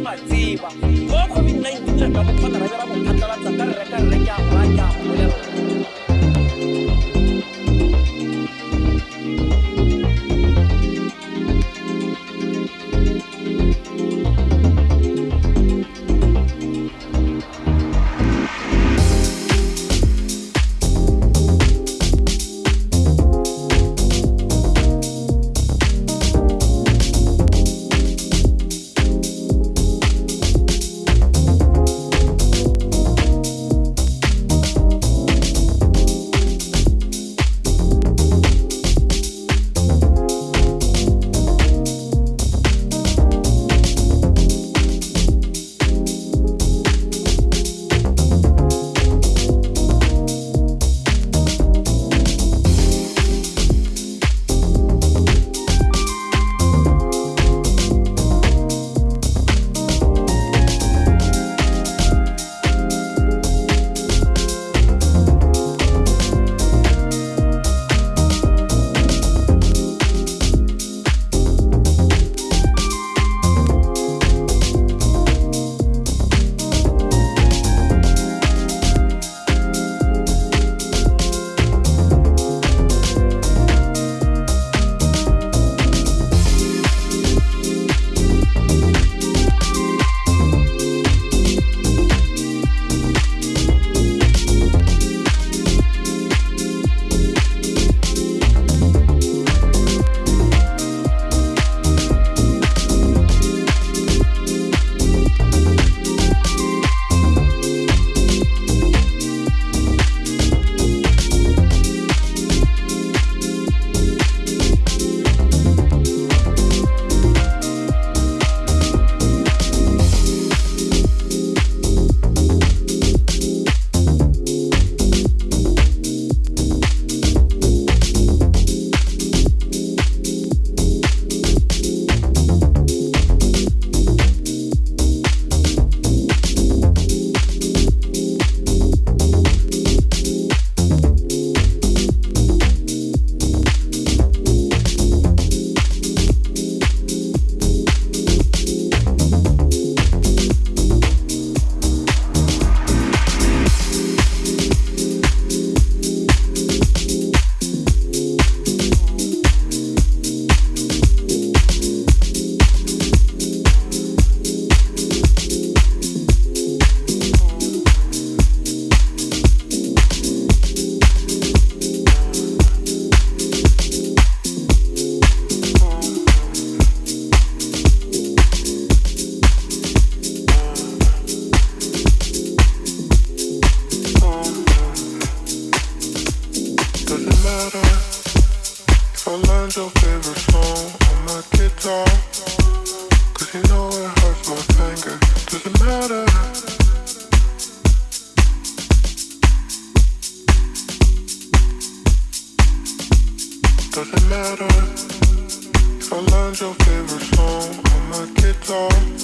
re nneng bodi matseba go covid-19 re ka bokgona ra bera mophatlalatsa ka re reka re reke a gora ke a go bolela I learned your favorite song on my guitar.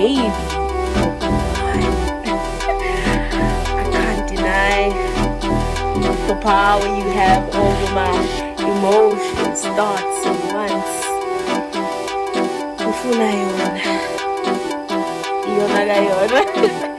baby. I can't deny the power you have over my emotions, thoughts, and wants. Ufuna yona. Yona kayona.